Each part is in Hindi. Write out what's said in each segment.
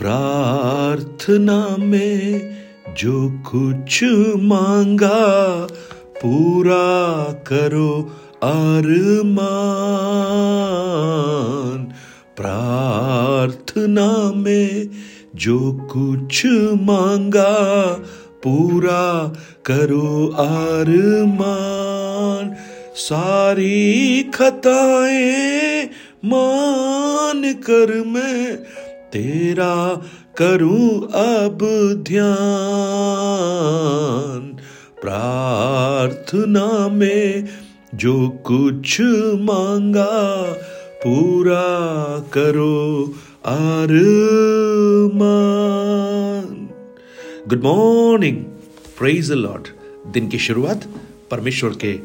प्रार्थना में जो कुछ मांगा, पूरा करो अरमान। प्रार्थना में जो कुछ मांगा, पूरा करो अरमान। सारी खताएँ मान कर मैं तेरा करूँ अब ध्यान। प्रार्थना में जो कुछ मांगा, पूरा करो अरमान। गुड मॉर्निंग प्रेज लॉर्ड दिन की शुरुआत परमेश्वर के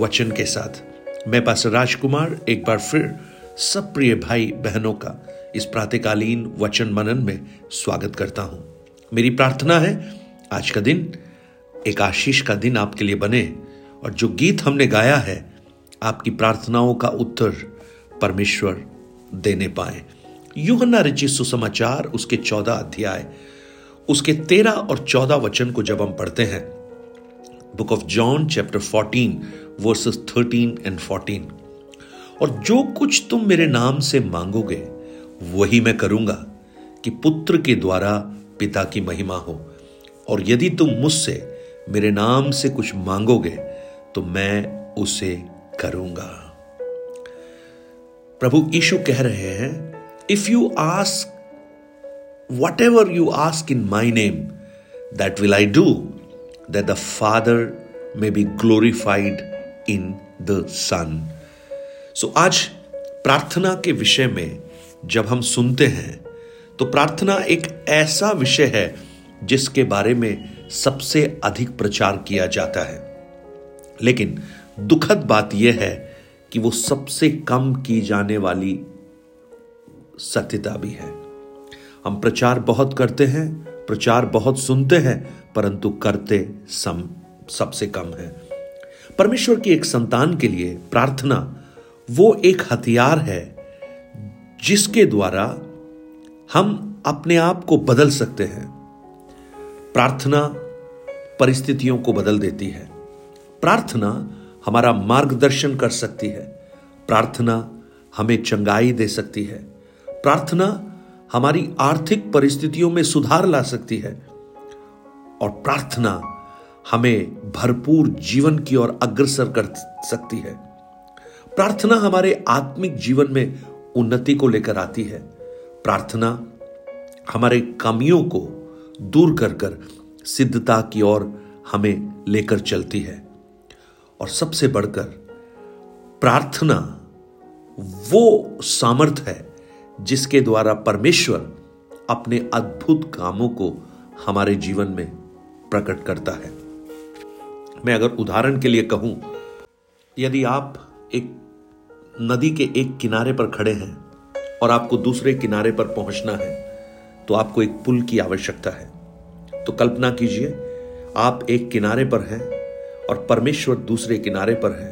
वचन के साथ। मैं पास राजकुमार, एक बार फिर सब प्रिय भाई बहनों का इस प्रातकालीन वचन मनन में स्वागत करता हूँ। मेरी प्रार्थना है, आज का दिन एक आशीष का दिन आपके लिए बने और जो गीत हमने गाया है, आपकी प्रार्थनाओं का उत्तर परमेश्वर देने पाए। युहन्ना रचित सुसमाचार, उसके चौदह अध्याय, उसके तेरह और चौदह वचन को जब हम पढ़ते हैं, book of John chapter fourteen, verses thirteen and fourteen, और जो कुछ तुम मेरे नाम से मांगोगे वही मैं करूँगा कि पुत्र के द्वारा पिता की महिमा हो। और यदि तुम मुझसे मेरे नाम से कुछ मांगोगे तो मैं उसे करूँगा। प्रभु यीशु कह रहे हैं if you ask whatever you ask in my name that will I do that the father may be glorified in the son so आज प्रार्थना के विषय में जब हम सुनते हैं तो प्रार्थना एक ऐसा विषय है जिसके बारे में सबसे अधिक प्रचार किया जाता है। लेकिन दुखद बात यह है कि वो सबसे कम की जाने वाली सत्यता भी है। हम प्रचार बहुत करते हैं, प्रचार बहुत सुनते हैं, परंतु करते सम, सबसे कम है। परमेश्वर की एक संतान के लिए प्रार्थना वो एक हथियार है जिसके द्वारा हम अपने आप को बदल सकते हैं। प्रार्थना परिस्थितियों को बदल देती है। प्रार्थना हमारा मार्गदर्शन कर सकती है। प्रार्थना हमें चंगाई दे सकती है। प्रार्थना हमारी आर्थिक परिस्थितियों में सुधार ला सकती है। और प्रार्थना हमें भरपूर जीवन की ओर अग्रसर कर सकती है। प्रार्थना हमारे आत्मिक जीवन में उन्नति को लेकर आती है। प्रार्थना हमारे कमियों को दूर कर कर सिद्धता की ओर हमें लेकर चलती है। और सबसे बढ़कर प्रार्थना वो सामर्थ है जिसके द्वारा परमेश्वर अपने अद्भुत कामों को हमारे जीवन में प्रकट करता है। मैं अगर उदाहरण के लिए कहूँ, यदि आप एक नदी के एक किनारे पर खड़े हैं और आपको दूसरे किनारे पर पहुँचना है तो आपको एक पुल की आवश्यकता है। तो कल्पना कीजिए, आप एक किनारे पर हैं और परमेश्वर दूसरे किनारे पर है।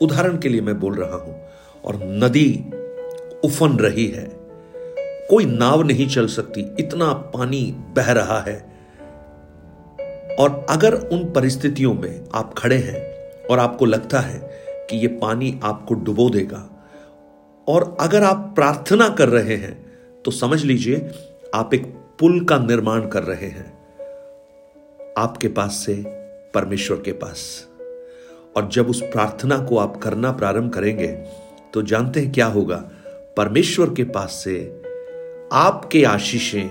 उदाहरण के लिए मैं बोल रहा हूँ, और नदी उफन रही है। कोई नाव नहीं चल सकती, इतना पानी बह रहा है। और अगर उन परिस्थितियों में आप खड़े हैं और आपको लगता है कि यह पानी आपको डुबो देगा। और अगर आप प्रार्थना कर रहे हैं तो समझ लीजिए, आप एक पुल का निर्माण कर रहे हैं। आपके पास से, परमेश्वर के पास। और जब उस प्रार्थना को आप करना प्रारंभ करेंगे तो जानते हैं क्या होगा? परमेश्वर के पास से, आपके आशीषें,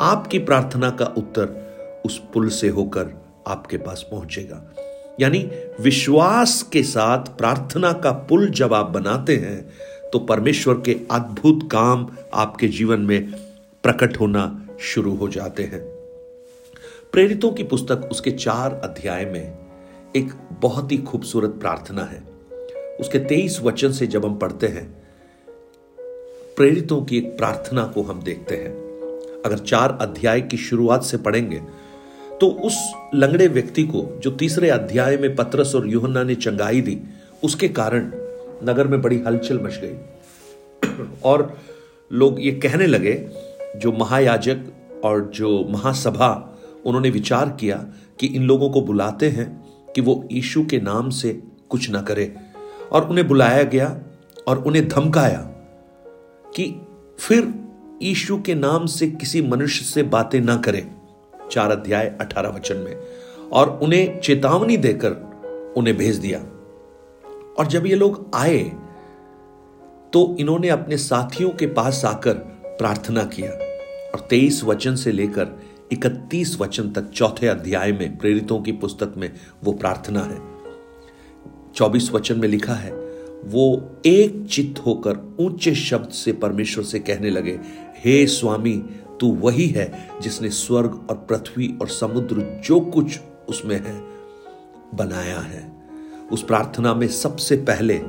आपकी प्रार्थना का उत्तर उस पुल से होकर आपके पास पहुंचेगा। यानी विश्वास के साथ प्रार्थना का पुल जब आप बनाते हैं तो परमेश्वर के अद्भुत काम आपके जीवन में प्रकट होना शुरू हो जाते हैं। प्रेरितों की पुस्तक उसके चार अध्याय में एक बहुत ही खूबसूरत प्रार्थना है। उसके तेईस वचन से जब हम पढ़ते हैं, प्रेरितों की एक प्रार्थना को हम देखते हैं। अगर चार अध्याय की शुरुआत से पढ़ेंगे तो उस लंगड़े व्यक्ति को जो तीसरे अध्याय में पत्रस और युहन्ना ने चंगाई दी, उसके कारण नगर में बड़ी हलचल मच गई। और लोग ये कहने लगे, जो महायाजक और जो महासभा, उन्होंने विचार किया कि इन लोगों को बुलाते हैं कि वो यीशु के नाम से कुछ ना करे। और उन्हें बुलाया गया और उन्हें धमकाया कि फिर यीशु के नाम से किसी मनुष्य से बातें ना करें। चार अध्याय, अठारह वचन में। और उन्हें चेतावनी देकर उन्हें भेज दिया। और जब ये लोग आए तो इन्होंने अपने साथियों के पास आकर प्रार्थना किया। और तेईस वचन से लेकर इकतीस वचन तक चौथे अध्याय में प्रेरितों की पुस्तक में वो प्रार्थना है। चौबीस वचन में लिखा है, वो एक चित्त होकर ऊँचे शब्द से परमेश्वर से कहने लगे, हे स्वामी तू वही है जिसने स्वर्ग और पृथ्वी और समुद्र जो कुछ उसमें है बनाया है। उस प्रार्थना में सबसे पहले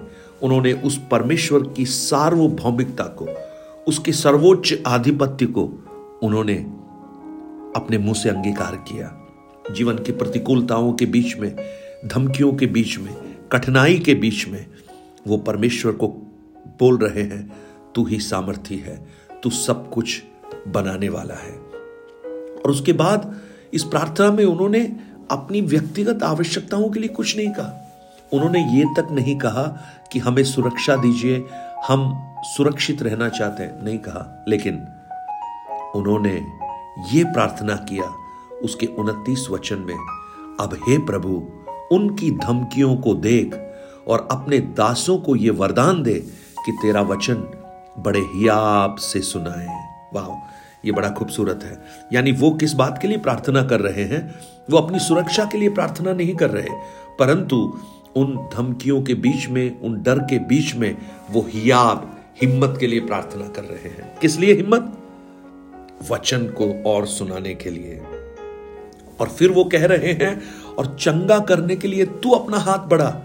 उन्होंने उस परमेश्वर की सार्वभौमिकता को, उसके सर्वोच्च आधिपत्य को उन्होंने अपने मुँह से अंगीकार किया। जीवन की प्रतिकूलताओं के बीच में, धमकियों के बीच में, कठिनाई के बीच में वो परमेश्वर को बोल रहे हैं, तू ही सामर्थी है, तू सब कुछ बनाने वाला है। और उसके बाद इस प्रार्थना में उन्होंने अपनी व्यक्तिगत आवश्यकताओं के लिए कुछ नहीं कहा। उन्होंने ये तक नहीं कहा कि हमें सुरक्षा दीजिए, हम सुरक्षित रहना चाहते हैं, नहीं कहा। लेकिन उन्होंने ये प्रार्थना किया उसके उनतीस वचन में, अब हे प्रभु, उनकी धमकियों को देख और अपने दासों को यह वरदान दे कि तेरा वचन बड़े हियाब से सुनाए। वाह ये बड़ा खूबसूरत है। यानी वो किस बात के लिए प्रार्थना कर रहे हैं? वो अपनी सुरक्षा के लिए प्रार्थना नहीं कर रहे। परंतु उन धमकियों के बीच में, उन डर के बीच में वो हियाब, हिम्मत के लिए प्रार्थना कर रहे हैं। किस लिए हिम्मत? वचन को और सुनाने के लिए। और फिर वो कह रहे हैं, और चंगा करने के लिए तू अपना हाथ बढ़ा,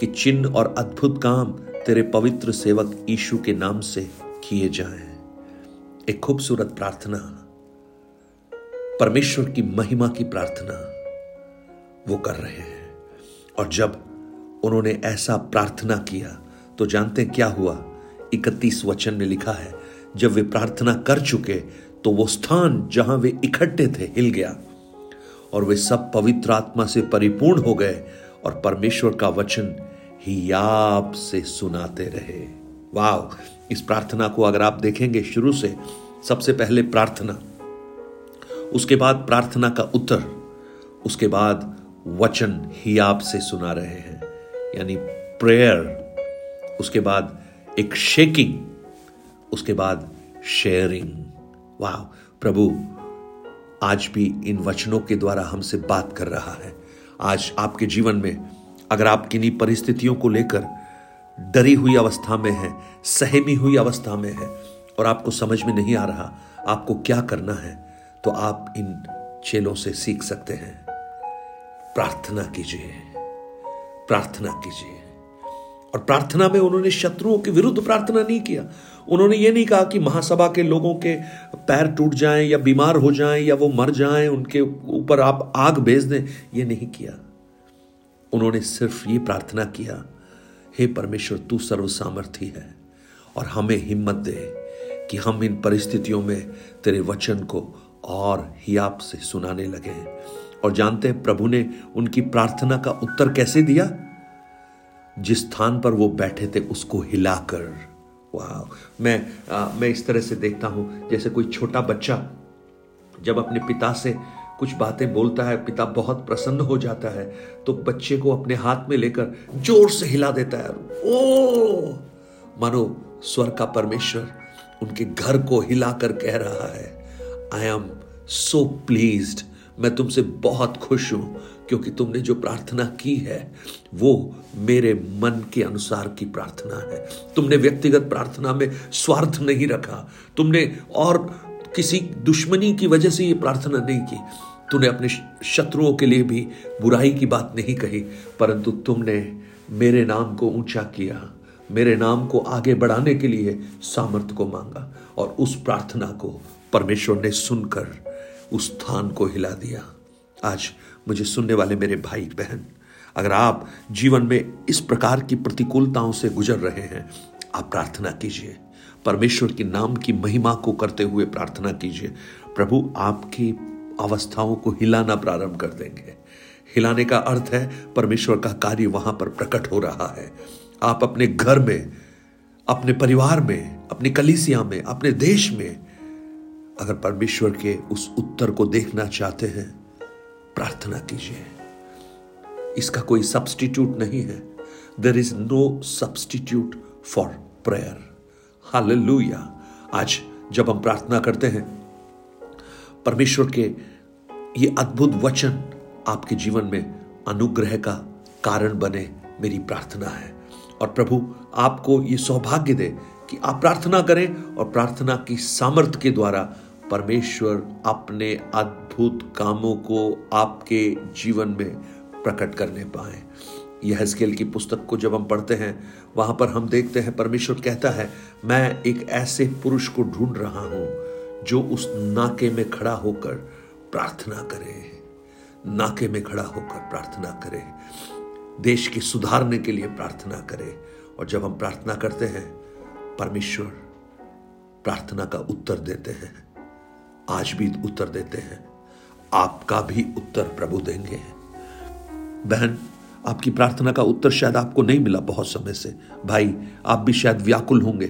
कि चिन्ह और अद्भुत काम तेरे पवित्र सेवक यीशु के नाम से किए जाएँ। एक खूबसूरत प्रार्थना। परमेश्वर की महिमा की प्रार्थना वो कर रहे हैं। और जब उन्होंने ऐसा प्रार्थना किया तो जानते क्या हुआ? इकतीस वचन में लिखा है, जब वे प्रार्थना कर चुके तो वो स्थान जहाँ वे इकट्ठे थे हिल गया। और वे सब पवित्र आत्मा से परिपूर्ण हो गए, और परमेश्वर का वचन हियाब से सुनाते रहे। वाह इस प्रार्थना को अगर आप देखेंगे शुरू से, सबसे पहले प्रार्थना, उसके बाद प्रार्थना का उत्तर, उसके बाद वचन ही आपसे सुना रहे हैं, यानी प्रेयर उसके बाद एक शेकिंग उसके बाद शेयरिंग वाह प्रभु, आज भी इन वचनों के द्वारा हमसे बात कर रहा है। आज आपके जीवन में, अगर आप किन्हीं परिस्थितियों को लेकर डरी हुई अवस्था में है, सहमी हुई अवस्था में है और आपको समझ में नहीं आ रहा, आपको क्या करना है तो आप इन चेलों से सीख सकते हैं। प्रार्थना कीजिए प्रार्थना कीजिए। और प्रार्थना में उन्होंने शत्रुओं के विरुद्ध प्रार्थना नहीं किया। उन्होंने ये नहीं कहा कि महासभा के लोगों के पैर टूट जाएँ या बीमार हो जाएँ या वो मर जाएँ, उनके ऊपर आप आग भेज दें, ये नहीं किया। उन्होंने सिर्फ़ ये प्रार्थना किया हे परमेश्वर तू सर्व सामर्थी है और हमें हिम्मत दे कि हम इन परिस्थितियों में तेरे वचन को और हियाप से सुनाने लगे। और जानते हैं प्रभु ने उनकी प्रार्थना का उत्तर कैसे दिया? जिस स्थान पर वो बैठे थे उसको हिलाकर। वाह मैं आ, मैं इस तरह से देखता हूँ जैसे कोई छोटा बच्चा जब अपने पिता से कुछ बातें बोलता है, पिता बहुत प्रसन्न हो जाता है तो बच्चे को अपने हाथ में लेकर ज़ोर से हिला देता है। ओ! मानो स्वर का परमेश्वर उनके घर को हिलाकर कह रहा है आई एम सो प्लीज्ड मैं तुमसे बहुत खुश हूँ, क्योंकि तुमने जो प्रार्थना की है, वो मेरे मन के अनुसार की प्रार्थना है। तुमने व्यक्तिगत प्रार्थना में स्वार्थ नहीं रखा, तुमने और किसी दुश्मनी की वजह से ये प्रार्थना नहीं की। तूने अपने शत्रुओं के लिए भी बुराई की बात नहीं कही, परंतु तुमने मेरे नाम को ऊँचा किया, मेरे नाम को आगे बढ़ाने के लिए सामर्थ्य को मांगा और उस प्रार्थना को परमेश्वर ने सुनकर उस स्थान को हिला दिया। आज मुझे सुनने वाले मेरे भाई, बहन, अगर आप जीवन में इस प्रकार की प्रतिकूलताओं से गुजर रहे हैं, आप प्रार्थना कीजिए। परमेश्वर के नाम की महिमा को करते हुए प्रार्थना कीजिए। प्रभु, आपकी अवस्थाओं को हिलाना प्रारंभ कर देंगे। हिलाने का अर्थ है, परमेश्वर का कार्य वहाँ पर प्रकट हो रहा है। आप अपने घर में, अपने परिवार में, अपनी कलीसिया में, अपने देश में, अगर परमेश्वर के उस उत्तर को देखना चाहते हैं, प्रार्थना कीजिए। इसका कोई सब्सटीट्यूट नहीं है। There is no substitute for prayer hallelujah आज जब हम प्रार्थना करते हैं परमेश्वर के ये अद्भुत वचन आपके जीवन में अनुग्रह का कारण बने, मेरी प्रार्थना है। और प्रभु, आपको ये सौभाग्य दे कि आप प्रार्थना करें और प्रार्थना की सामर्थ्य के द्वारा परमेश्वर अपने अद्भुत कामों को आपके जीवन में प्रकट करने पाए। यह स्केल की पुस्तक को जब हम पढ़ते हैं, वहाँ पर हम देखते हैं, परमेश्वर कहता है, मैं एक ऐसे पुरुष को ढूंढ रहा हूँ जो उस नाके में खड़ा होकर प्रार्थना करे नाके में खड़ा होकर प्रार्थना करे देश के सुधारने के लिए प्रार्थना करे और जब हम प्रार्थना करते हैं, परमेश्वर प्रार्थना का उत्तर देते हैं। आज भी उत्तर देते हैं। आपका भी उत्तर प्रभु देंगे बहन, आपकी प्रार्थना का उत्तर शायद आपको नहीं मिला बहुत समय से। भाई, आप भी शायद व्याकुल होंगे।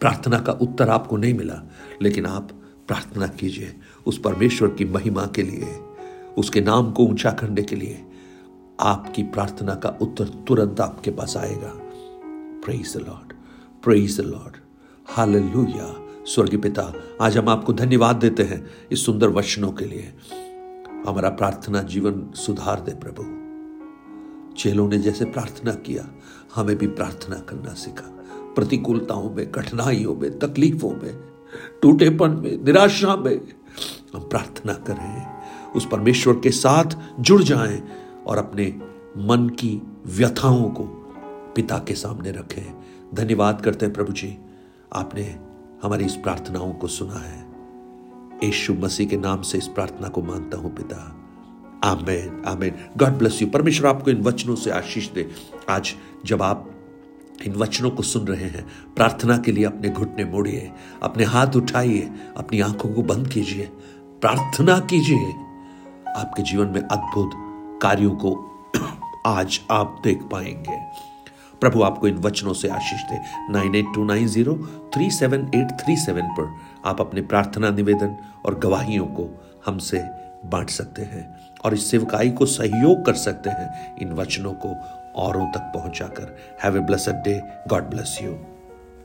प्रार्थना का उत्तर आपको नहीं मिला। लेकिन आप प्रार्थना कीजिए उस परमेश्वर की महिमा के लिए, उसके नाम को ऊँचा करने के लिए। आपकी प्रार्थना का उत्तर तुरंत आपके पास आएगा। Praise Lord praise Lord hallelujah स्वर्गीय पिता, आज हम आपको धन्यवाद देते हैं इस सुंदर वचनों के लिए। हमारा प्रार्थना जीवन सुधार दे प्रभु। चेलों ने जैसे प्रार्थना किया, हमें भी प्रार्थना करना सीखा। प्रतिकूलताओं में, कठिनाइयों में, तकलीफों में टूटेपन में, निराशा में। हम प्रार्थना करें, उस परमेश्वर के साथ जुड़ जाएँ और अपने मन की व्यथाओं को पिता के सामने रखें। धन्यवाद करते हैं प्रभु जी, आपने हमारी इस प्रार्थनाओं को सुना है। यीशु मसीह के नाम से इस प्रार्थना को मानता हूँ पिता। आमेन आमेन। गॉड ब्लेस यू परमेश्वर आपको इन वचनों से आशीष दे। आज जब आप इन वचनों को सुन रहे हैं। प्रार्थना के लिए अपने घुटने मोड़िए, अपने हाथ उठाइए, अपनी आँखों को बंद कीजिए। प्रार्थना कीजिए। आपके जीवन में अद्भुत कार्यों को आज आप देख पाएँगे। प्रभु आपको इन वचनों से आशीष दे। Nine eight two nine zero three seven eight three seven पर आप अपने प्रार्थना निवेदन और गवाहियों को हमसे बांट सकते हैं और इस सेवकाई को सहयोग कर सकते हैं इन वचनों को। औरों तक पहुंचाकर। Have a blessed day God bless you